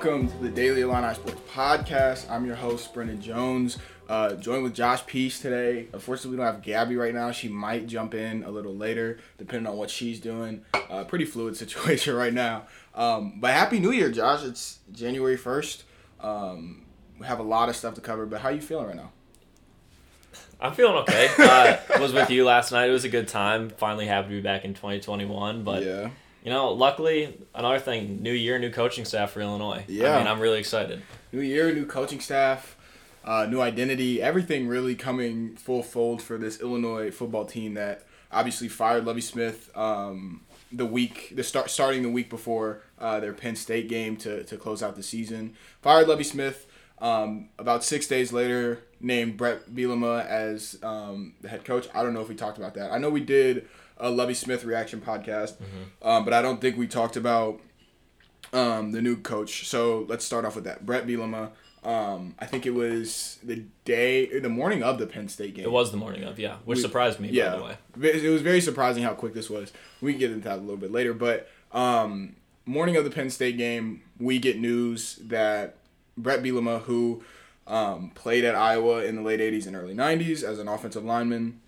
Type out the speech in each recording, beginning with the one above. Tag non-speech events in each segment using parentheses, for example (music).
Welcome to the Daily Illini Sports Podcast. I'm your host, Brendan Jones. Uh, joined with Josh Peace today. Unfortunately, we don't have Gabby right now. She might jump in a little later, depending on what she's doing. Uh, pretty fluid (laughs) situation right now. Um, but Happy New Year, Josh. It's January 1st. Um, we have a lot of stuff to cover, but how are you feeling right now? I'm feeling okay. (laughs) Uh, was with you last night. It was a good time. Finally happy to be back in 2021. But yeah. You know, luckily, another thing: new year, new coaching staff for Illinois. Yeah. I mean, I'm really excited. New year, new coaching staff, uh, new identity, everything really coming full fold for this Illinois football team that obviously fired Lovie Smith um, the week, the start starting the week before uh, their Penn State game to, to close out the season. Fired Lovie Smith. Um, about six days later, named Bret Bielema as um, the head coach. I don't know if we talked about that. I know we did a Lovie Smith reaction podcast, um, but I don't think we talked about um, the new coach. So let's start off with that. Bret Bielema. Um, I think it was the day, the morning of the Penn State game. It was the morning of, yeah, which We- surprised me, yeah. by the way. It was very surprising how quick this was. We can get into that a little bit later, but um, morning of the Penn State game, we get news that Bret Bielema, who um, played at Iowa in the late '80s and early '90s as an offensive lineman,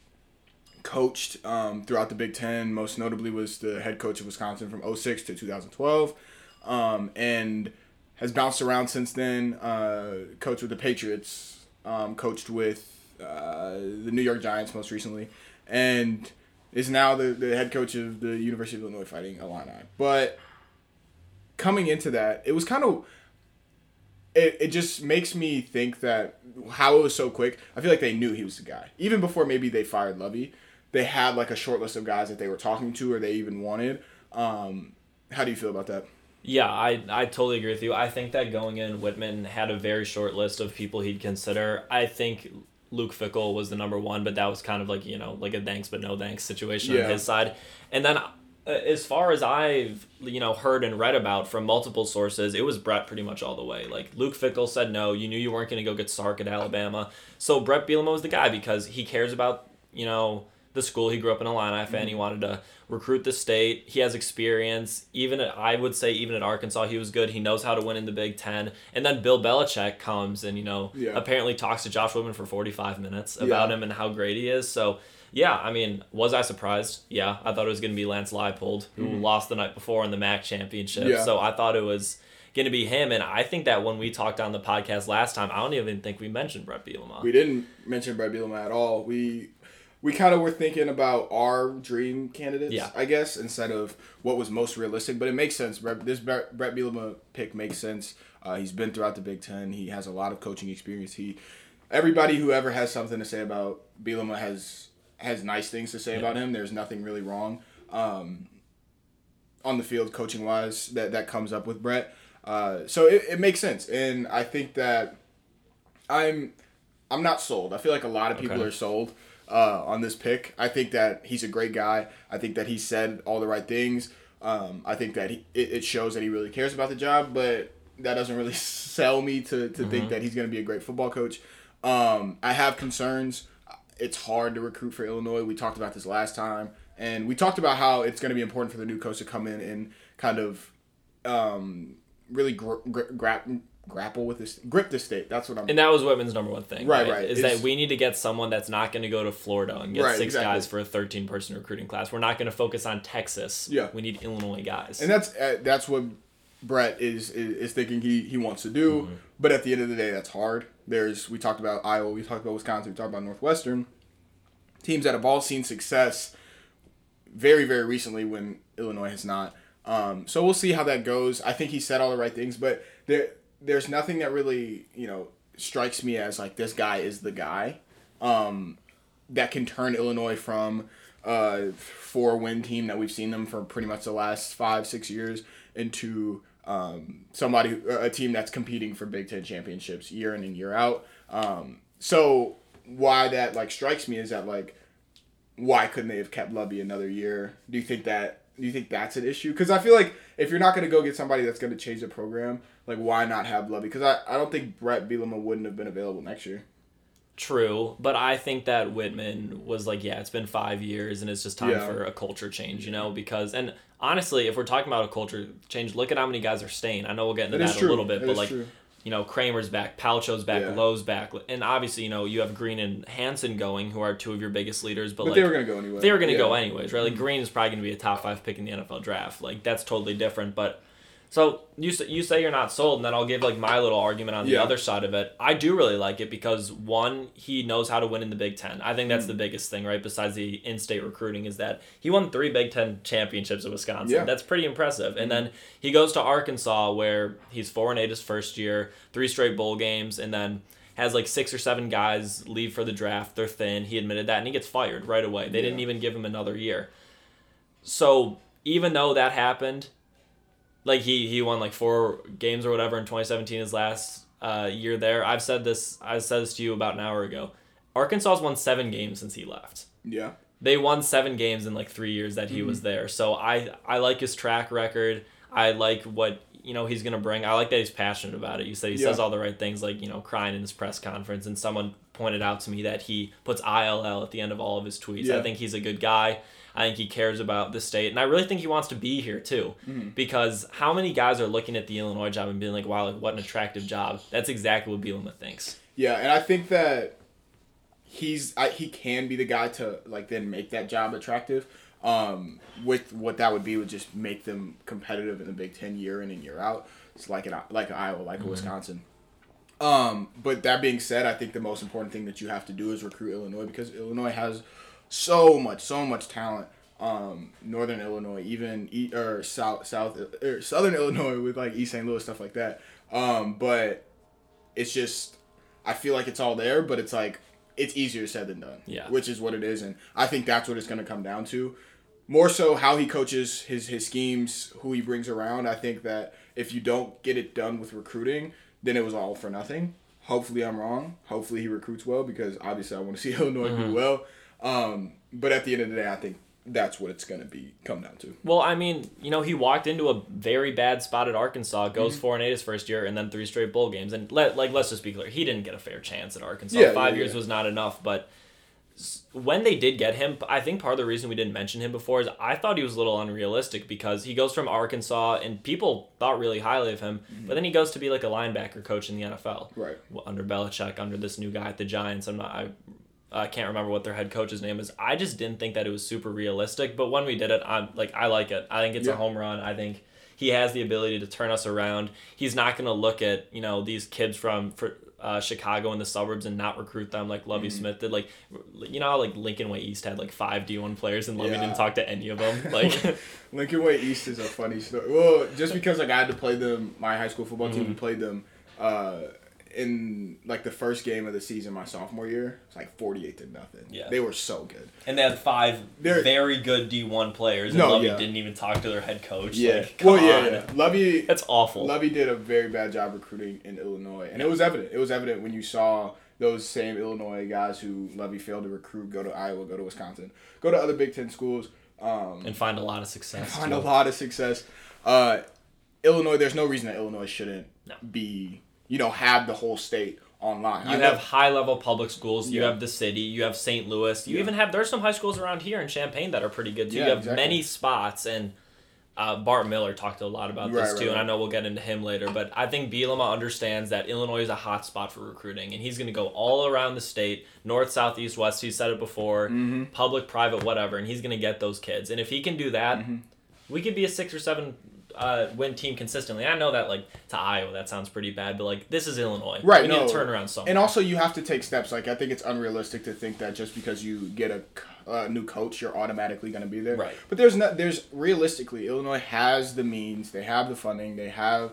coached um, throughout the Big Ten. Most notably, was the head coach of Wisconsin from 06 to 2012, um, and has bounced around since then. Uh, coached with the Patriots, um, coached with uh, the New York Giants most recently, and is now the, the head coach of the University of Illinois Fighting Illini. But coming into that, it was kind of it, it just makes me think that how it was so quick. I feel like they knew he was the guy. Even before maybe they fired Lovie, they had like a short list of guys that they were talking to or they even wanted. Um, how do you feel about that? Yeah, I, I totally agree with you. I think that going in, Whitman had a very short list of people he'd consider. I think Luke Fickell was the number one, but that was kind of like, you know, like a thanks but no thanks situation Yeah. on his side. And then as far as I've, you know, heard and read about from multiple sources, it was Bret pretty much all the way. Like Luke Fickell said no, you knew you weren't going to go get Sark at Alabama. So Bret Bielema was the guy because he cares about, you know, the school. He grew up an Illini fan. Mm-hmm. He wanted to recruit the state. He has experience. Even at, I would say even at Arkansas, he was good. He knows how to win in the Big Ten. And then Bill Belichick comes and you know Yeah. apparently talks to Josh Whitman for forty five minutes about Yeah. him and how great he is. So yeah, I mean, was I surprised? Yeah, I thought it was going to be Lance Leipold who lost the night before in the MAC championship. Yeah. So I thought it was. Going to be him, and I think that when we talked on the podcast last time, I don't even think we mentioned Bret Bielema. We didn't mention Bret Bielema at all. We we kind of were thinking about our dream candidates, Yeah. I guess, instead of what was most realistic. But it makes sense. This Bret, Bret Bielema pick makes sense. Uh, he's been throughout the Big Ten. He has a lot of coaching experience. He everybody who ever has something to say about Bielema has has nice things to say about him. There's nothing really wrong um, on the field coaching wise that that comes up with Bret. Uh, so it, it makes sense, and I think that I'm I'm not sold. I feel like a lot of people Okay. are sold uh, on this pick. I think that he's a great guy. I think that he said all the right things. Um, I think that he, it, it shows that he really cares about the job, but that doesn't really (laughs) sell me to, to think that he's going to be a great football coach. Um, I have concerns. It's hard to recruit for Illinois. We talked about this last time, and we talked about how it's going to be important for the new coach to come in and kind of um, really gr- gr- gra- grapple with this, grip the state. That's what I'm. And that was Whitman's number one thing. Right, right. Is It's- that we need to get someone that's not going to go to Florida and get Right, six exactly. guys for a 13 person recruiting class. We're not going to focus on Texas. Yeah. We need Illinois guys. And that's uh, that's what Bret is, is is thinking he he wants to do. Mm-hmm. But at the end of the day, that's hard. There's we talked about Iowa, we talked about Wisconsin, we talked about Northwestern. Teams that have all seen success very very recently when Illinois has not. Um, so we'll see how that goes. I think he said all the right things, but there there's nothing that really you know strikes me as like this guy is the guy um, that can turn Illinois from a four win team that we've seen them for pretty much the last five six years into um, somebody a team that's competing for Big Ten championships year in and year out. Um, so why that like strikes me is that like why couldn't they have kept Lovie another year? Do you think that do you think that's an issue? Because I feel like if you're not going to go get somebody that's going to change the program, like why not have Lovie? Because I, I don't think Bret Bielema wouldn't have been available next year. True, but I think that Whitman was like, yeah, it's been five years and it's just time Yeah. for a culture change, you know? Because, and honestly, if we're talking about a culture change, look at how many guys are staying. I know we'll get into That a little bit, but like, true. You know, Kramer's back, Palcho's back, Yeah. Lowe's back, and obviously, you know, you have Green and Hansen going, who are two of your biggest leaders, but, But like, they were gonna go anyway. they were going to Yeah. go anyways, right? Like mm-hmm. Green is probably going to be a top five pick in the NFL draft. Like that's totally different. But so you say, you say you're not sold, and then I'll give like my little argument on the Yeah. other side of it. I do really like it because one, he knows how to win in the Big Ten. I think that's Mm. the biggest thing, right? Besides the in-state recruiting, is that he won three Big Ten championships at Wisconsin. Yeah. That's pretty impressive. And then he goes to Arkansas, where he's four and eight his first year, three straight bowl games, and then has like six or seven guys leave for the draft. They're thin. He admitted that, and he gets fired right away. They didn't even give him another year. So even though that happened, like he he won like four games or whatever in 2017, his last uh, year there. I've said this. I said this to you about an hour ago. Arkansas's won seven games since he left. Yeah. They won seven games in like three years that he Mm-hmm. was there. So I I like his track record. I like what you know he's gonna bring. I like that he's passionate about it. You said he says all the right things, like you know crying in his press conference. And someone pointed out to me that he puts ILL at the end of all of his tweets. I think he's a good guy. I think he cares about the state, and I really think he wants to be here too. Mm-hmm. Because how many guys are looking at the Illinois job and being like, "Wow, like, what an attractive job." That's exactly what Bielema thinks. Yeah, and I think that he's I, he can be the guy to like then make that job attractive. Um, with what that would be would just make them competitive in the Big Ten year in and year out. It's like an like Iowa, like a Wisconsin. Um, but that being said, I think the most important thing that you have to do is recruit Illinois because Illinois has so much, so much talent. Um, Northern Illinois, even e- or South, South, or Southern (laughs) Illinois with like East St. Louis stuff like that. Um, but it's just I feel like it's all there, but it's like it's easier said than done. Yeah. Which is what it is, and I think that's what it's going to come down to. More so how he coaches his his schemes, who he brings around. I think that if you don't get it done with recruiting, then it was all for nothing. Hopefully I'm wrong. Hopefully he recruits well because obviously I want to (laughs) see Illinois do well. Um, but at the end of the day, I think that's what it's going to be come down to. Well, I mean, you know, he walked into a very bad spot at Arkansas, goes Mm-hmm. four and eight his first year, and then three straight bowl games. And let like let's just be clear, he didn't get a fair chance at Arkansas. Yeah, Five yeah, years yeah. was not enough, but when they did get him, I think part of the reason we didn't mention him before is I thought he was a little unrealistic because he goes from Arkansas and people thought really highly of him, but then he goes to be like a linebacker coach in the NFL Mm-hmm. Right. under Belichick, under this new guy at the Giants. I'm not. I, I can't remember what their head coach's name is. I just didn't think that it was super realistic. But when we did it, I'm like, I like it. I think it's Yeah. a home run. I think he has the ability to turn us around. He's not going to look at you know these kids from for, uh, Chicago in the suburbs and not recruit them like Lovie Mm-hmm. Smith did. Like, you know, how, like Lincoln Way East had like five D1 players and Lovie Yeah. didn't talk to any of them. (laughs) Like, (laughs) Lincoln Way East is a funny story. Well, just because like I had to play them, my high school football team, we played them uh, in like the first game of the season my sophomore year. It's like forty-eight to nothing. Yeah. they were so good. and they had five They're- very good D1 players, and No, Lovie yeah. didn't even talk to their head coach. Yeah, Like, come well, yeah, on. yeah. Lovie, That's awful. Lovie did a very bad job recruiting in Illinois, and it was evident. It was evident when you saw those same Illinois guys who Lovie failed to recruit go to Iowa, go to Wisconsin, go to other Big Ten schools. Um, and find a lot of success. find too. a lot of success. Uh, Illinois, there's no reason that Illinois shouldn't No. be, you know, have the whole state online. You I have know- high level public schools. You Yeah. have the city. You have St. Louis. You Yeah. even have there's some high schools around here in Champaign that are pretty good too. Yeah, you have exactly. many spots and. Uh, Bart Miller talked a lot about this too, right, and I know we'll get into him later. But I think Bielema understands that Illinois is a hot spot for recruiting, and he's going to go all around the state, north, south, east, west. He said it before, Mm-hmm. public, private, whatever, and he's going to get those kids. And if he can do that, Mm-hmm. we could be a six or seven uh, win team consistently. I know that like to Iowa that sounds pretty bad, but like this is Illinois, Right, We no. need to turn around something. And also, you have to take steps. Like, I think it's unrealistic to think that just because you get a a new coach, you're automatically going to be there. Right. But there's not. There's realistically, Illinois has the means. They have the funding. They have.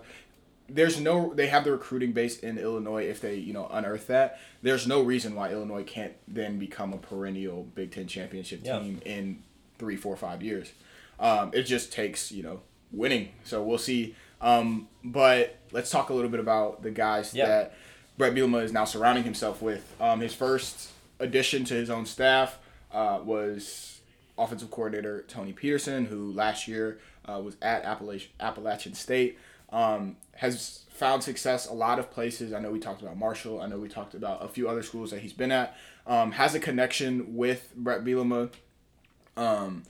There's no. They have the recruiting base in Illinois. If they, you know, unearth that, there's no reason why Illinois can't then become a perennial Big Ten championship Yeah. team in three, four, five years. Um, it just takes, you know, winning. So we'll see. Um, but let's talk a little bit about the guys Yeah. that Bret Bielema is now surrounding himself with. Um, his first addition to his own staff uh, was offensive coordinator Tony Petersen, who last year uh, was at Appalachian, Appalachian State. Um, has found success a lot of places. I know we talked about Marshall. I know we talked about a few other schools that he's been at. Um, has a connection with Bret Bielema. Um,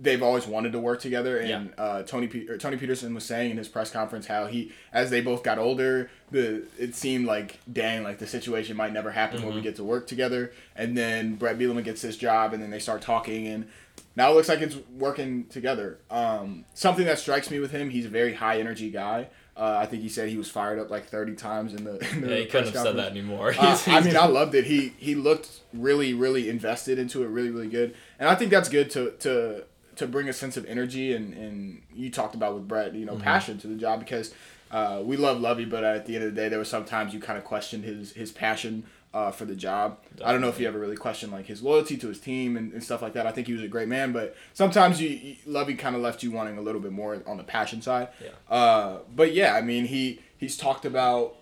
they've always wanted to work together, and yeah. uh, Tony Pe- Tony Petersen was saying in his press conference how he, as they both got older, the it seemed like dang, like the situation might never happen mm-hmm. where we mm-hmm. get to work together. And then Bret Bielema gets this job, and then they start talking, and now it looks like it's working together. Um, something that strikes me with him, he's a very high energy guy. Uh, I think he said he was fired up like thirty times in the. In the yeah, he couldn't have said that anymore. uh, (laughs) I mean, I loved it. He he looked really, really invested into it, really, really good, and I think that's good to to to bring a sense of energy and, and you talked about with Bret, you know, mm-hmm. passion to the job because uh, we love Lovie, but at the end of the day, there were sometimes you kind of questioned his his passion uh, for the job. Definitely. I don't know if you ever really questioned like his loyalty to his team and, and stuff like that. I think he was a great man, but sometimes you, you Lovie kind of left you wanting a little bit more on the passion side. Yeah. Uh, but yeah, I mean he he's talked about.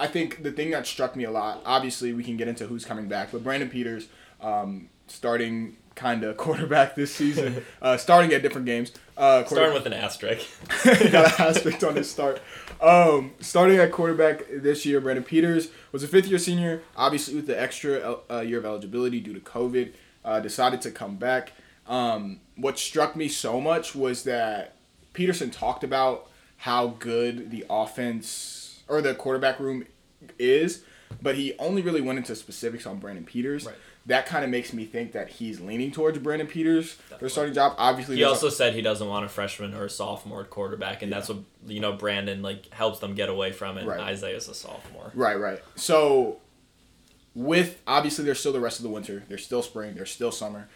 I think the thing that struck me a lot. Obviously, we can get into who's coming back, but Brandon Peters um, starting kind of (laughs) quarterback this season, uh, starting at different games. Uh, starting with an asterisk. (laughs) got an asterisk on his start. Um, starting at quarterback this year, Brandon Peters was a fifth year senior, obviously with the extra uh, year of eligibility due to COVID, uh, decided to come back. Um, what struck me so much was that Petersen talked about how good the offense or the quarterback room is, but he only really went into specifics on Brandon Peters. Right that kind of makes me think that he's leaning towards Brandon Peters for starting job. Obviously, he also a- said he doesn't want a freshman or a sophomore quarterback, and yeah. that's what you know. Brandon like helps them get away from it. Right. Isaiah's a sophomore. Right, right. So, with obviously, there's still the rest of the winter. There's still spring. There's still summer.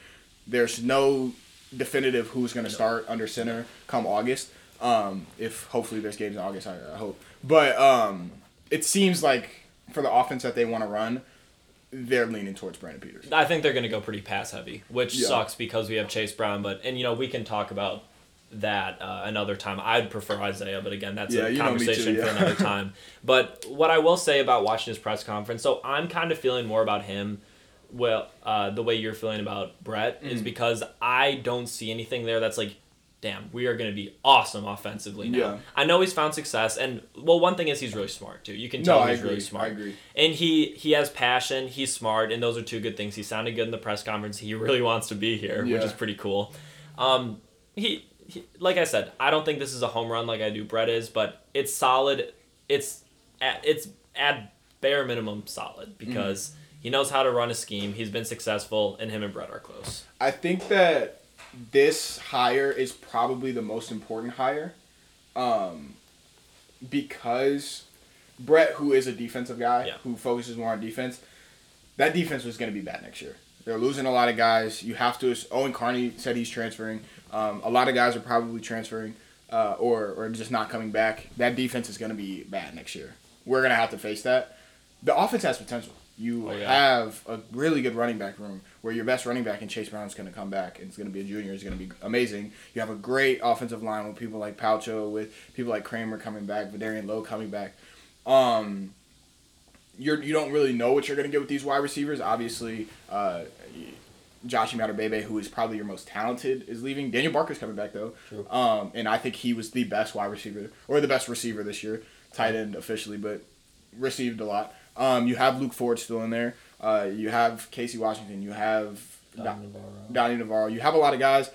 There's no definitive who's going to start under center come August. Um, if hopefully there's games in August, I, I hope. But um, it seems like for the offense that they want to run they're leaning towards Brandon Peters. I think they're going to go pretty pass heavy, which yeah. sucks because we have Chase Brown. But and you know we can talk about that uh, another time. I'd prefer Isaiah, but again, that's yeah, a conversation too, yeah. for another (laughs) time. But what I will say about watching his press conference, so I'm kind of feeling more about him. Well, uh, the way you're feeling about Brett mm. is because I don't see anything there that's like damn, we are going to be awesome offensively now. Yeah. I know he's found success, and well, one thing is he's really smart too. You can tell no, he's really smart. I agree. And he he has passion. He's smart, and those are two good things. He sounded good in the press conference. He really wants to be here, yeah. which is pretty cool. Um, he, he like I said, I don't think this is a home run like I do Bret is, but it's solid. It's at, it's at bare minimum solid because. Mm. He knows how to run a scheme. He's been successful, and him and Bret are close. I think that this hire is probably the most important hire um, because Bret, who is a defensive guy, yeah. who focuses more on defense, that defense was going to be bad next year. They're losing a lot of guys. You have to. Owen Carney said he's transferring. Um, a lot of guys are probably transferring uh, or, or just not coming back. That defense is going to be bad next year. We're going to have to face that. The offense has potential. You oh, yeah. have a really good running back room where your best running back in Chase Brown is going to come back and it's going to be a junior. It's going to be amazing. You have a great offensive line with people like Palcho, with people like Kramer coming back, Vederian Lowe coming back. Um, you're you don't really know what you're going to get with these wide receivers. Obviously, uh, Josh Imatorbhebhe, who is probably your most talented, is leaving. Daniel Barker's coming back though, um, and I think he was the best wide receiver or the best receiver this year, tight end officially, but received a lot. Um, you have Luke Ford still in there. Uh, you have Casey Washington. You have Donnie Navarro. Donnie Navarro. You have a lot of guys.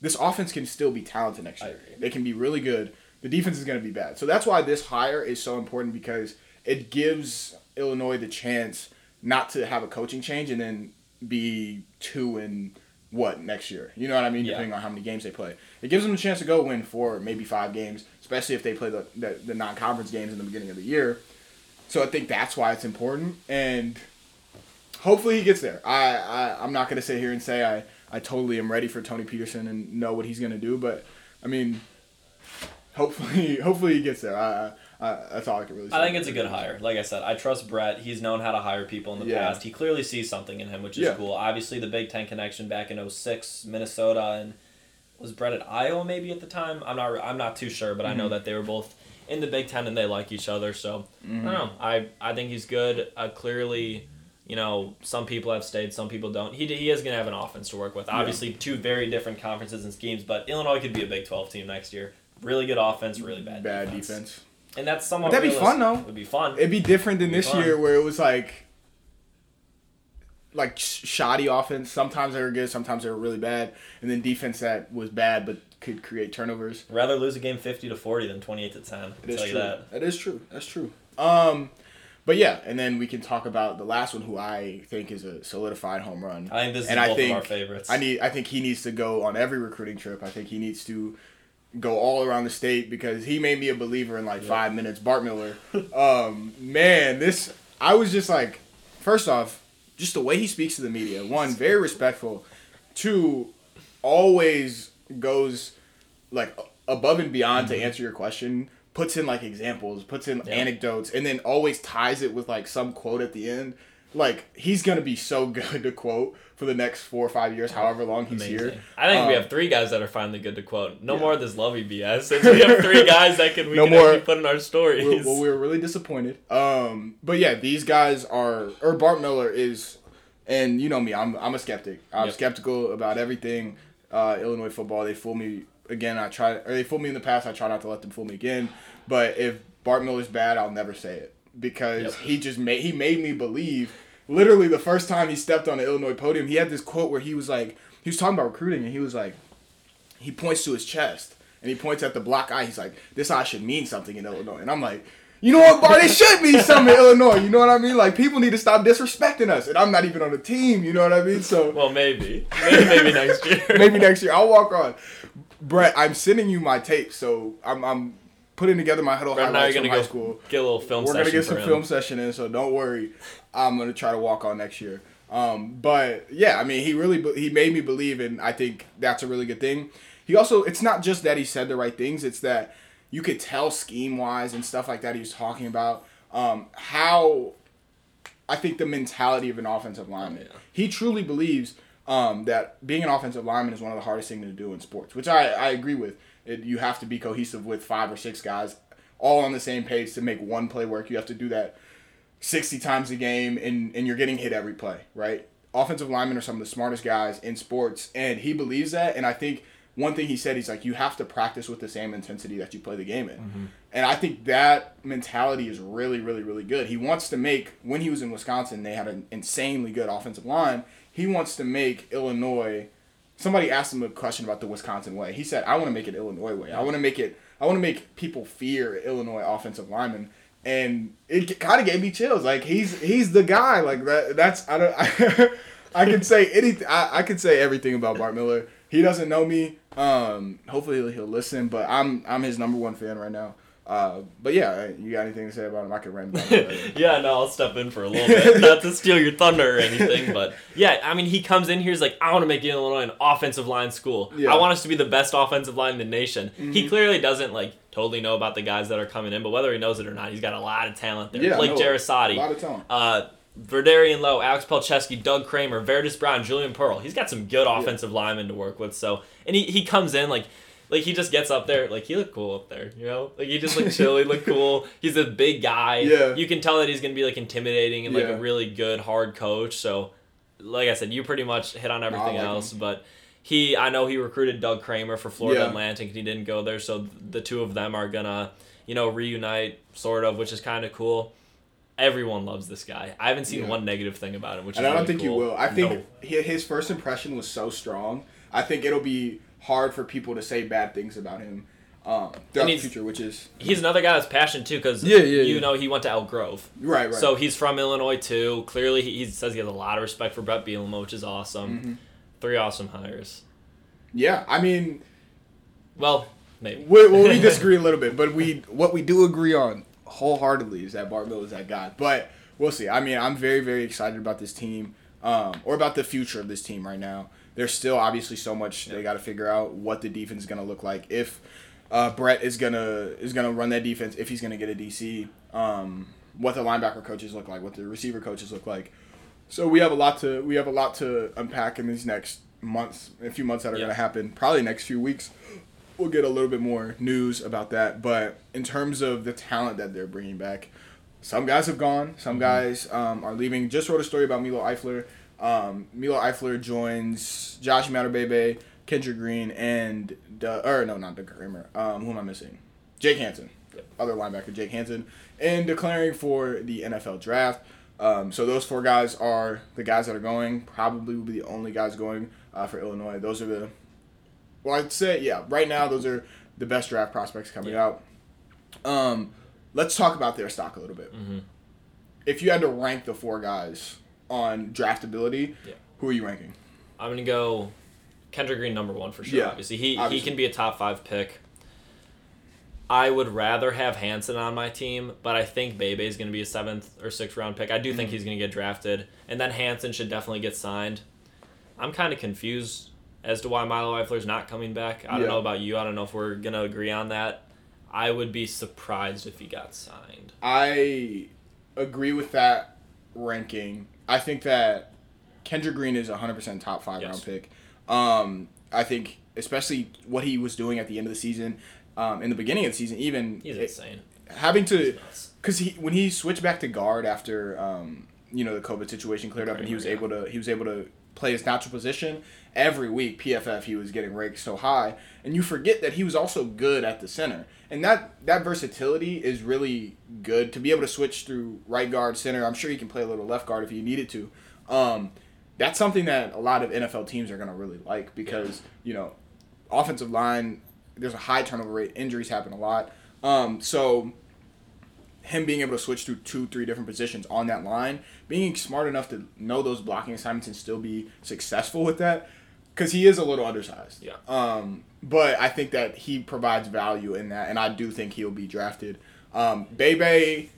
This offense can still be talented next year. They can be really good. The defense is going to be bad. So that's why this hire is so important because it gives Illinois the chance not to have a coaching change and then be two and what next year. You know what I mean? Yeah. Depending on how many games they play, it gives them a chance to go win four, maybe five games, especially if they play the the, the non conference games in the beginning of the year. So I think that's why it's important, and hopefully he gets there. I, I I'm not gonna sit here and say I I totally am ready for Tony Petersen and know what he's gonna do, but I mean, hopefully (laughs) hopefully he gets there. I, I, that's all I can really say. I think it's a good hire. Like I said, I trust Bret. He's known how to hire people in the yeah. past. He clearly sees something in him, which is yeah. cool. Obviously, the Big Ten connection back in 06, Minnesota, and was Bret at Iowa maybe at the time? I'm not. I'm not too sure, but mm-hmm. I know mm-hmm. that they were both in the Big Ten and they like each other. So mm-hmm. I don't know. I I think he's good. Uh, clearly, you know, some people have stayed, some people don't. He he is going to have an offense to work with. Obviously, yeah. two very different conferences and schemes, but Illinois could be a Big Twelve team next year. really good offense, really bad, bad defense. defense. And that's somewhat. But that'd be fun, though. It'd be fun. It'd be different than be this fun. year where it was like like shoddy offense. Sometimes they were good, sometimes they were really bad, and then defense that was bad but could create turnovers. Rather lose a game fifty to forty than twenty eight to ten. I'll It is tell you true. that. that is true. That's true. Um, but yeah, and then we can talk about the last one, who I think is a solidified home run. I think this is And I both think of our favorites. I need. I think he needs to go on every recruiting trip. I think he needs to go all around the state because he made me a believer in like five minutes. Bart Miller, um, man, this I was just like, first off, just the way he speaks to the media. One, very respectful. Two, always goes like above and beyond to answer your question. Puts in like examples, puts in Yeah. anecdotes, and then always ties it with like some quote at the end. Like he's gonna be so (laughs) good to quote for the next four or five years, however long he's Amazing. here. I think we Um, have three guys that are finally good to quote. No Yeah. more of this lovey BS. Since we have three (laughs) guys that can we No can more- put in our stories. We're, well, we were really disappointed. Um, but yeah, these guys are, or Bart Miller is, and you know me, I'm I'm a skeptic. I'm Yep. skeptical about everything uh, Illinois football. They fool me again. I try, or they fooled me in the past. I try not to let them fool me again. But if Bart Miller's bad, I'll never say it because Yep. he just made he made me believe. Literally, the first time he stepped on the Illinois podium, he had this quote where he was like, he was talking about recruiting, and he was like, he points to his chest and he points at the black eye. He's like, "This eye should mean something in Illinois." And I'm like, "You know what, Bart? It should mean something in Illinois. You know what I mean? Like people need to stop disrespecting us." And I'm not even on the team. You know what I mean? So well, maybe, maybe, maybe next year. (laughs) maybe next year I'll walk on. Bret, I'm sending you my tape, so I'm I'm putting together my huddle now, highlights you're from high school. get a little film We're session gonna get some him. film session in, so don't worry. I'm gonna try to walk on next year. Um, but yeah, I mean, he really he made me believe, and I think that's a really good thing. He also, it's not just that he said the right things; it's that you could tell scheme wise and stuff like that he was talking about um, how I think the mentality of an offensive lineman. Yeah. He truly believes um, that being an offensive lineman is one of the hardest things to do in sports, which I, I agree with. It, you have to be cohesive with five or six guys all on the same page to make one play work. You have to do that 60 times a game, and, and you're getting hit every play, right? Offensive linemen are some of the smartest guys in sports, and he believes that. And I think one thing he said, he's like, you have to practice with the same intensity that you play the game in. And I think that mentality is really, really, really good. He wants to make, when he was in Wisconsin, they had an insanely good offensive line. He wants to make Illinois. Somebody asked him a question about the Wisconsin way. He said, I want to make it Illinois way. I want to make it, I want to make people fear Illinois offensive linemen. And it kind of gave me chills. Like he's he's the guy. Like that. That's I don't. (laughs) I, I can say anything. I, I can say everything about Bart Miller. He doesn't know me. Um, hopefully he'll, he'll listen. But I'm I'm his number one fan right now. Uh, but yeah, you got anything to say about him? I could rant (laughs) yeah, no, I'll step in for a little bit. (laughs) Not to steal your thunder or anything, (laughs) but yeah, I mean, he comes in here, he's like, I want to make Illinois an offensive line school. Yeah. I want us to be the best offensive line in the nation. He clearly doesn't, like, totally know about the guys that are coming in, but whether he knows it or not, he's got a lot of talent there. Yeah, Blake no, a lot of talent. Uh, Vederian Lowe, Alex Palczewski, Doug Kramer, Verdis Brown, Julian Pearl. He's got some good offensive linemen to work with. So, and he, he comes in like, like he just gets up there, like he looked cool up there, you know, like he just looked chill, he looked cool. (laughs) He's a big guy. Yeah. You can tell that he's gonna be like intimidating and like Yeah. a really good hard coach. So, like I said, you pretty much hit on everything like else, but. He, I know he recruited Doug Kramer for Florida Yeah. Atlantic, and he didn't go there. So the two of them are gonna, you know, reunite sort of, which is kind of cool everyone loves this guy. I haven't seen Yeah. one negative thing about him, which And I don't really think you will. I think No. his first impression was so strong. I think it'll be hard for people to say bad things about him um, throughout the future, which is he's another guy that's passionate too, because Yeah, yeah, you yeah. know he went to Elk Grove, right, right. so he's from Illinois too. Clearly, he, he says he has a lot of respect for Bret Bielema, which is awesome. Mm-hmm. Three awesome hires. yeah, I mean, Well, maybe. we, well, we (laughs) disagree a little bit, but we what we do agree on wholeheartedly is that Bart Miller is that guy. But we'll see. I mean, I'm very, very excited about this team, um, or about the future of this team right now. There's still obviously so much they got to figure out what the defense is gonna look like. If uh, Bret is gonna is gonna run that defense, if he's gonna get a DC, um, what the linebacker coaches look like, what the receiver coaches look like. So we have a lot to we have a lot to unpack in these next months, a few months that are Yeah. gonna happen. Probably next few weeks we'll get a little bit more news about that. But in terms of the talent that they're bringing back, some guys have gone. Some Mm-hmm. guys um, are leaving. Just wrote a story about Milo Eifler. Um, Milo Eifler joins Josh Imatorbhebhe Kendrick Green, and Doug, or no, not Doug Kramer. Um, who am I missing? Jake Hansen, Yep. other linebacker Jake Hansen, and declaring for the NFL draft. Um, so those four guys are the guys that are going. Probably will be the only guys going uh, for Illinois. Those are the well, I'd say yeah. Right now, those are the best draft prospects coming Yeah. out. Um, let's talk about their stock a little bit. Mhm. If you had to rank the four guys on draftability, Yeah. who are you ranking? I'm gonna go Kendrick Green number one for sure. Yeah, obviously, he obviously. he can be a top five pick. I would rather have Hansen on my team, but I think Bebe is going to be a seventh or sixth round pick. I do think Mhm. he's going to get drafted, and then Hansen should definitely get signed. I'm kind of confused as to why Milo Eifler's not coming back. I don't know about you. I don't know if we're going to agree on that. I would be surprised if he got signed. I agree with that ranking. I think that Kendrick Green is 100% top five Yes. round pick. Um, I think, especially what he was doing at the end of the season, um, in the beginning of the season, even He's it- insane. having to because he when he switched back to guard after um, you know the COVID situation cleared up and he was able to he was able to play his natural position. Every week PFF he was getting ranked so high. And you forget that he was also good at the center. And that that versatility is really good. To be able to switch through right guard center I'm sure he can play a little left guard if you needed to. Um, that's something that a lot of NFL teams are going to really like because you know offensive line there's a high turnover rate. Injuries happen a lot. Um, so him being able to switch through two, three different positions on that line, being smart enough to know those blocking assignments and still be successful with that, because he is a little undersized. Yeah. Um, but I think that he provides value in that, and I do think he'll be drafted. Um, Bebe,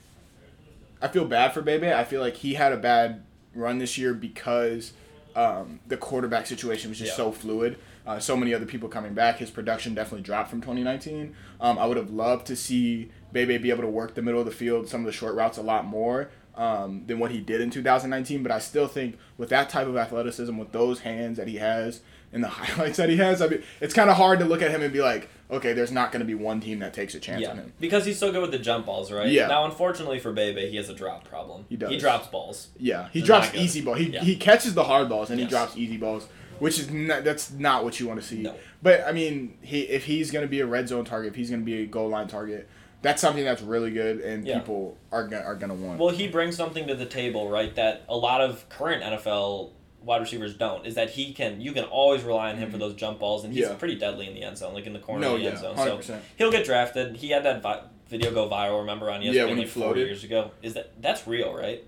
I feel bad for Bebe. I feel like he had a bad run this year because um, the quarterback situation was just Yeah. so fluid. Uh, so many other people coming back. His production definitely dropped from 2019. Um, I would have loved to see Bebe be able to work the middle of the field, some of the short routes a lot more um, than what he did in 2019. But I still think with that type of athleticism, with those hands that he has and the (laughs) highlights that he has, I mean, it's kind of hard to look at him and be like, okay, there's not going to be one team that takes a chance Yeah, on him. because he's so good with the jump balls, right? Yeah. Now, unfortunately for Bebe, he has a drop problem. He does. He drops balls. Yeah, he They're drops easy balls. He, Yeah. he catches the hard balls and he drops easy balls, which is not, that's not what you want to see. No. But I mean, he if he's going to be a red zone target, if he's going to be a goal line target, that's something that's really good and Yeah. people are gonna, are going to want. Well, he brings something to the table, right? That a lot of current NFL wide receivers don't. Is that he can you can always rely on him for mm-hmm. those jump balls, and he's Yeah. pretty deadly in the end zone, like in the corner no, of the yeah, end zone. hundred So percent. he'll get drafted. He had that vi- video go viral. Remember on ESPN Yeah, when he floated. years ago. Is that that's real, right?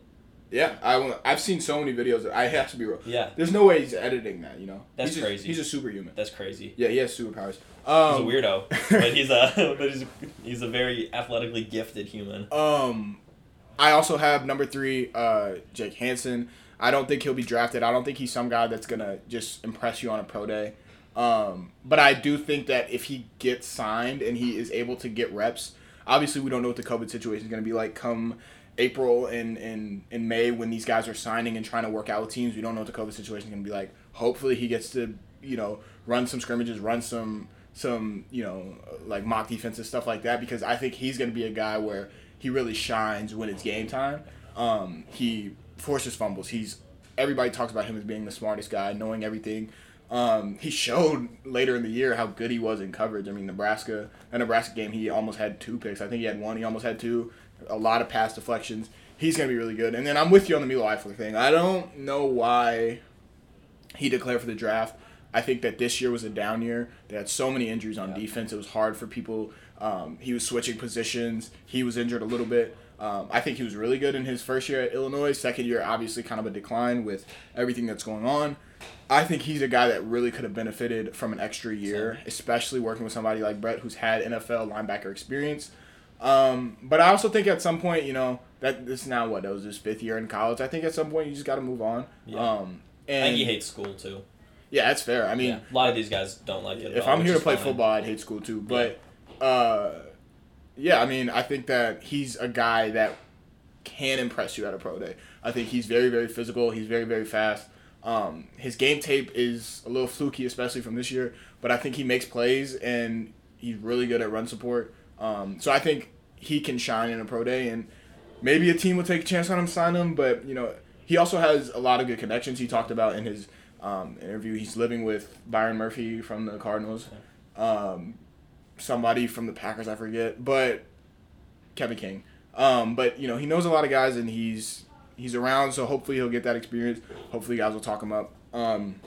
Yeah, I I've seen so many videos. That I have to be real. Yeah, There's no way he's editing that. You know, That's he's just- crazy. He's a superhuman. that's crazy. Yeah, he has superpowers. He's Um, a weirdo, (laughs) but he's a (laughs) but he's he's a very athletically gifted human. Um, I also have number three, uh, Jake Hansen. I don't think he'll be drafted. I don't think he's some guy that's gonna just impress you on a pro day. Um, but I do think that if he gets signed and he is able to get reps, obviously we don't know what the COVID situation is gonna be like come April and and in May when these guys are signing and trying to work out with teams. We don't know what the COVID situation is gonna be like. Hopefully he gets to you know run some scrimmages, run some some you know like mock defenses stuff like that because I think he's gonna be a guy where he really shines when it's game time. Um, he forces fumbles. He's everybody talks about him as being the smartest guy, knowing everything. Um, he showed later in the year how good he was in coverage. I mean, Nebraska, a Nebraska game, he almost had two picks. I think he had one. He almost had two. A lot of pass deflections. He's gonna be really good. And then I'm with you on the Milo Eifler thing. I don't know why he declared for the draft. I think that this year was a down year. They had so many injuries on Yeah. defense. It was hard for people. Um, he was switching positions. He was injured a little bit. Um, I think he was really good in his first year at Illinois. Second year, obviously, kind of a decline with everything that's going on. I think he's a guy that really could have benefited from an extra year, especially working with somebody like Bret, who's had NFL linebacker experience. Um, but I also think at some point, you know, that this is now what that was his fifth year in college. I think at some point you just got to move on. Yeah. Um, I and think he hates school too. yeah, that's fair. I mean, yeah, a lot of these guys don't like it. if all, I'm here to play fine. football, I'd hate school too. But uh, yeah, I mean, I think that he's a guy that can impress you at a pro day. I think he's very, very physical. He's very, very fast. Um, his game tape is a little fluky, especially from this year. But I think he makes plays and he's really good at run support. Um, so I think he can shine in a pro day, and maybe a team will take a chance on him, sign him. But you know, he also has a lot of good connections. He talked about in his um, interview. He's living with Byron Murphy from the Cardinals, um, somebody from the Packers, I forget, but Kevin King. Um, but you know he knows a lot of guys and he's he's around, so hopefully he'll get that experience. Hopefully guys will talk him up. Um,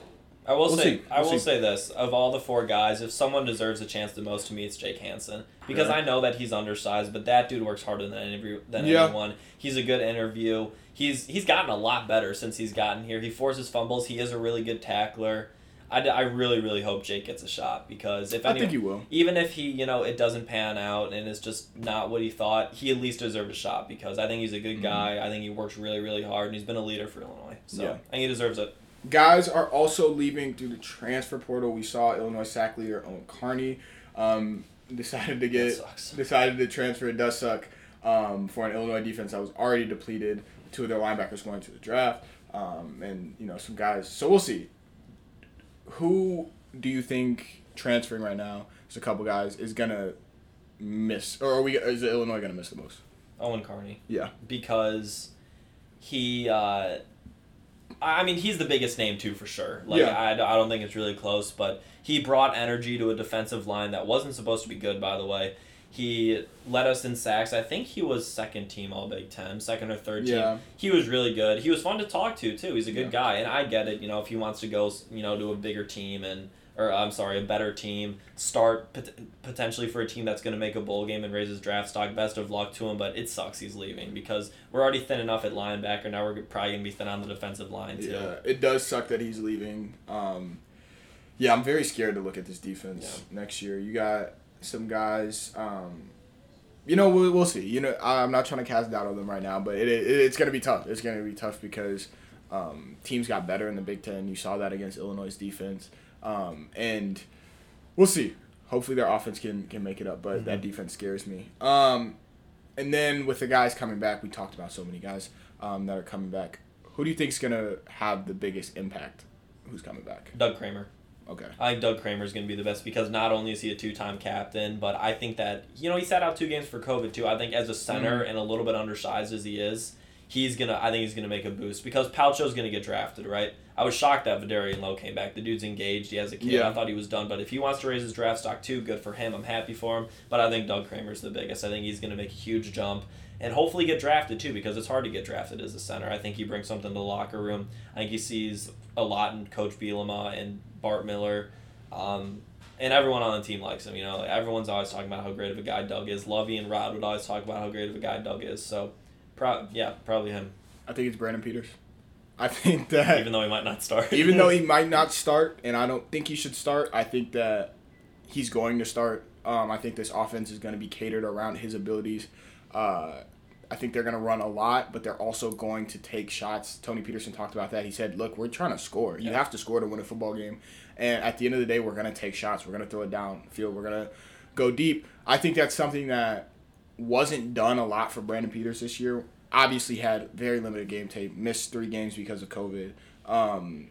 I will We'll say see. I We'll will see. say this of all the four guys, if someone deserves a chance the most to me, it's Jake Hansen because? I know that he's undersized, but that dude works harder than any, than Yeah. anyone. He's a good interview. He's he's gotten a lot better since he's gotten here. He forces fumbles. He is a really good tackler. I, d- I really really hope Jake gets a shot because if I any, think he will. even if he you know it doesn't pan out and it's just not what he thought, he at least deserves a shot because I think he's a good Mhm. guy. I think he works really really hard and he's been a leader for Illinois. So Yeah. I think he deserves it. Guys are also leaving through the transfer portal. We saw Illinois sack leader Owen Carney um, decided to get decided to transfer. It does suck um, for an Illinois defense that was already depleted. Two of their linebackers going to the draft, um, and you know some guys. So we'll see. Who do you think transferring right now? There's a couple guys is gonna miss, or are we? Is Illinois gonna miss the most? Owen Carney. Yeah, because he uh, I mean he's the biggest name too for sure. Like Yeah. I, I don't think it's really close, but he brought energy to a defensive line that wasn't supposed to be good by the way. He led us in sacks. I think he was second team All Big Ten, second or third team. Yeah. He was really good. He was fun to talk to too. He's a good Yeah. guy, and I get it. You know, if he wants to go, you know, to a bigger team and or I'm sorry, a better team, start pot- potentially for a team that's going to make a bowl game and raise his draft stock. Best of luck to him, but it sucks he's leaving because we're already thin enough at linebacker. Now we're probably going to be thin on the defensive line too. Yeah, it does suck that he's leaving. Um, yeah, I'm very scared to look at this defense next year. You got some guys. Um, you know, we'll, we'll see. You know, I'm not trying to cast doubt on them right now, but it, it it's gonna be tough. It's gonna be tough because um, teams got better in the Big Ten. You saw that against Illinois' defense, um, and we'll see. Hopefully, their offense can can make it up, but that defense scares me. Um, and then with the guys coming back, we talked about so many guys um, that are coming back. Who do you think's gonna have the biggest impact? Who's coming back? Doug Kramer. Okay. I think Doug Kramer is going to be the best because not only is he a two-time captain, but I think that you know he sat out two games for COVID too. I think as a center Mm-hmm. and a little bit undersized as he is, he's gonna. I think he's gonna make a boost because Palcho's gonna get drafted, right? I was shocked that Vederian Lowe came back. The dude's engaged. He has a kid. Yeah. I thought he was done, but if he wants to raise his draft stock too, good for him. I'm happy for him. But I think Doug Kramer's the biggest. I think he's gonna make a huge jump and hopefully get drafted too because it's hard to get drafted as a center. I think he brings something to the locker room. I think he sees a lot in Coach Bielema and Bart Miller. Um, and everyone on the team likes him. You know, everyone's always talking about how great of a guy Doug is. Lovie and Rod would always talk about how great of a guy Doug is. So, pro- yeah, probably him. I think it's Brandon Peters. I think that Even though he might not start. even though he (laughs) might not start, and I don't think he should start, I think that he's going to start. Um, I think this offense is going to be catered around his abilities. Uh, I think they're going to run a lot, but they're also going to take shots. Tony Petersen talked about that. He said, "Look, we're trying to score. You Yeah. have to score to win a football game, and at the end of the day, we're going to take shots. We're going to throw it downfield. We're going to go deep." I think that's something that wasn't done a lot for Brandon Peters this year. Obviously, had very limited game tape. Missed three games because of COVID. Um,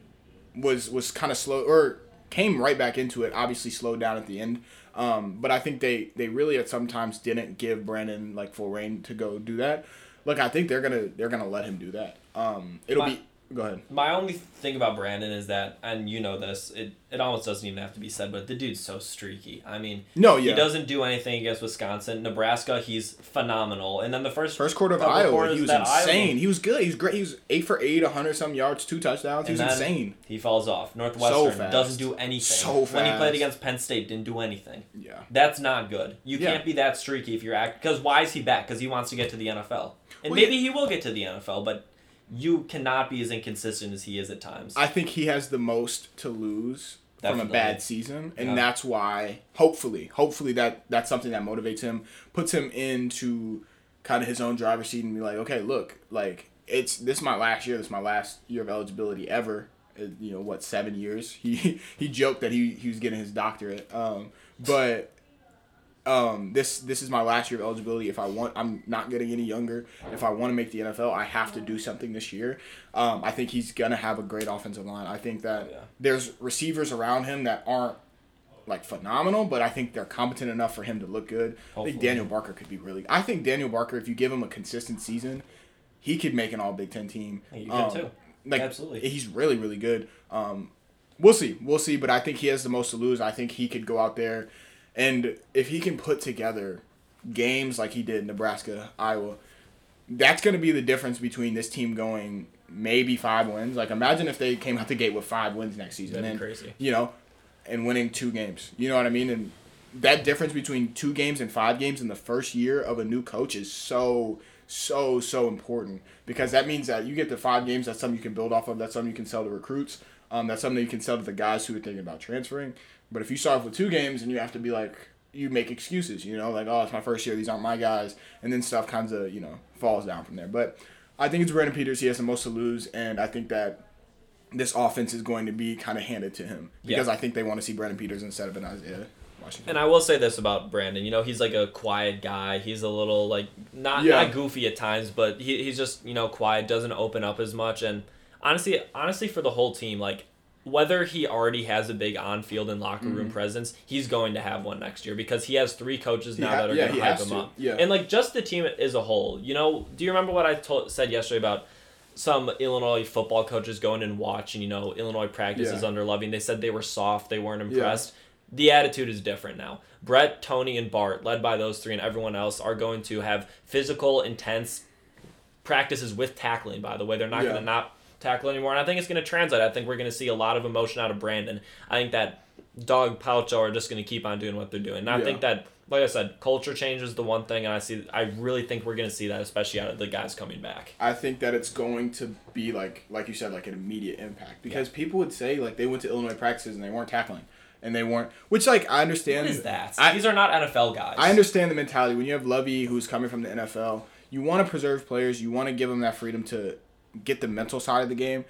was was kind of slow or came right back into it. Obviously, slowed down at the end. Um, but I think they they really at sometimes didn't give Brandon like full reign to go do that. Look, I think they're gonna they're gonna let him do that. Um, it'll be go ahead. My only thing about Brandon is that, and you know this, it, it almost doesn't even have to be said, but the dude's so streaky. I mean, No, yeah. he doesn't do anything against Wisconsin. Nebraska, he's phenomenal. And then the first First quarter of Iowa, he was that Iowa- insane. He was good. He was great. He was eight for eight, hundred some yards, two touchdowns. He was insane. He falls off. Northwestern fast. doesn't do anything. So fast. When he played against Penn State, didn't do anything. Yeah. That's not good. You Yeah. can't be that streaky if you're act. Because why is he back? Because he wants to get to the NFL, and Well, maybe he will get to the NFL, but you cannot be as inconsistent as he is at times. I think he has the most to lose from a bad season, and Yeah. that's why hopefully, hopefully that that's something that motivates him, puts him into kind of his own driver's seat, and be like, okay, look, like it's this is my last year, this is my last year of eligibility ever. Uh, You know what, seven years? (laughs) He he joked that he he was getting his doctorate, um, but um, this this is my last year of eligibility. If I want, I'm not getting any younger. If I want to make the NFL, I have to do something this year. Um, I think he's gonna have a great offensive line. I think that Oh, yeah. there's receivers around him that aren't like phenomenal, but I think they're competent enough for him to look good. I think Daniel Barker could be really. I think Daniel Barker, if you give him a consistent season, he could make an All Big Ten team. He could Um, too. Like Absolutely. he's really really good. Um, we'll see. We'll see. But I think he has the most to lose. I think he could go out there, and if he can put together games like he did in Nebraska, Iowa, that's going to be the difference between this team going maybe five wins. Like imagine if they came out the gate with five wins next season. That'd and, crazy. You know, and winning two games. You know what I mean? And that difference between two games and five games in the first year of a new coach is so so so important because that means that you get the five games. That's something you can build off of. That's something you can sell to recruits. Um, that's something you can sell to the guys who are thinking about transferring. But if you start off with two games and you have to be like you make excuses, you know, like oh it's my first year, these aren't my guys, and then stuff kind of you know falls down from there. But I think it's Brandon Peters. He has the most to lose, and I think that this offense is going to be kind of handed to him because Yeah. I think they want to see Brandon Peters instead of an Isaiah Washington. And I will say this about Brandon. You know, he's like a quiet guy. He's a little like not Yeah. not goofy at times, but he, he's just you know quiet. Doesn't open up as much. And honestly, honestly, for the whole team, like whether he already has a big on-field and locker room presence, he's going to have one next year because he has three coaches now ha- that are yeah, going to hype him to. up. Yeah. And like just the team as a whole. You know, do you remember what I told said yesterday about? Some Illinois football coaches going and watching, you know, Illinois practices Yeah. under Lovie. They said they were soft, they weren't impressed the attitude is different now. Bret, Tony, and Bart, led by those three and everyone else, are going to have physical, intense practices with tackling. By the way, they're not Yeah. going to not tackle anymore, and I think it's going to translate. I think we're going to see a lot of emotion out of Brandon. I think that Dog Paucho are just going to keep on doing what they're doing. And I Yeah. think that, like I said, culture change is the one thing, and I see. I really think we're going to see that, especially out of the guys coming back. I think that it's going to be like like you said, like an immediate impact because people would say like they went to Illinois practices and they weren't tackling and they weren't, which like I understand. What is that? I, These are not NFL guys. I understand the mentality when you have Lovie who's coming from the NFL. You want to preserve players. You want to give them that freedom to get the mental side of the game,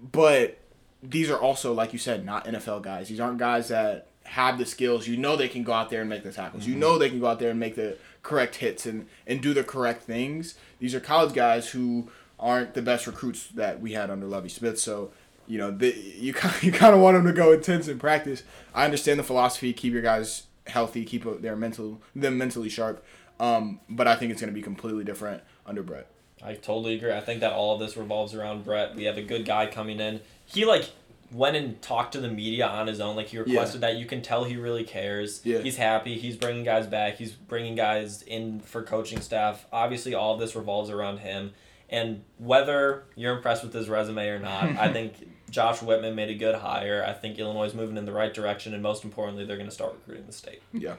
but these are also like you said, not NFL guys. These aren't guys that have the skills. You know they can go out there and make the tackles. You know they can go out there and make the correct hits and and do the correct things. These are college guys who aren't the best recruits that we had under Lovie Smith. So you know the, you (laughs) kind you kind of want them to go intense in practice. I understand the philosophy. Keep your guys healthy. Keep their mental them mentally sharp. Um, but I think it's going to be completely different under Bret. I totally agree. I think that all of this revolves around Bret. We have a good guy coming in. He like went and talked to the media on his own. Like he requested that. You can tell he really cares. Yeah. He's happy. He's bringing guys back. He's bringing guys in for coaching staff. Obviously, all of this revolves around him. And whether you're impressed with his resume or not, (laughs) I think Josh Whitman made a good hire. I think Illinois is moving in the right direction, and most importantly, they're going to start recruiting the state. Yeah.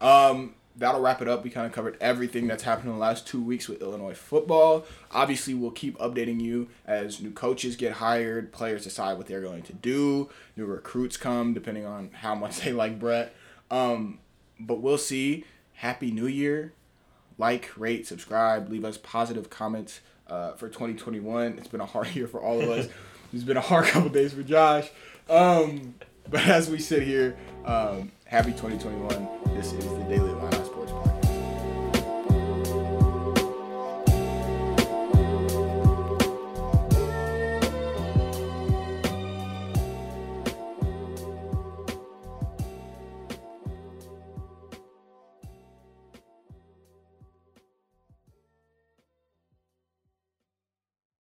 Um, that'll wrap it up. We kind of covered everything that's happened in the last two weeks with Illinois football. Obviously, we'll keep updating you as new coaches get hired, players decide what they're going to do, new recruits come, depending on how much they like Bret. Um, but we'll see. Happy New Year. Like, rate, subscribe, leave us positive comments uh, for 2021. It's been a hard (laughs) year for all of us. it's been a hard (laughs) couple days for Josh. Um, but as we sit here, um, happy 2021. This is the Daily Line Sports Podcast.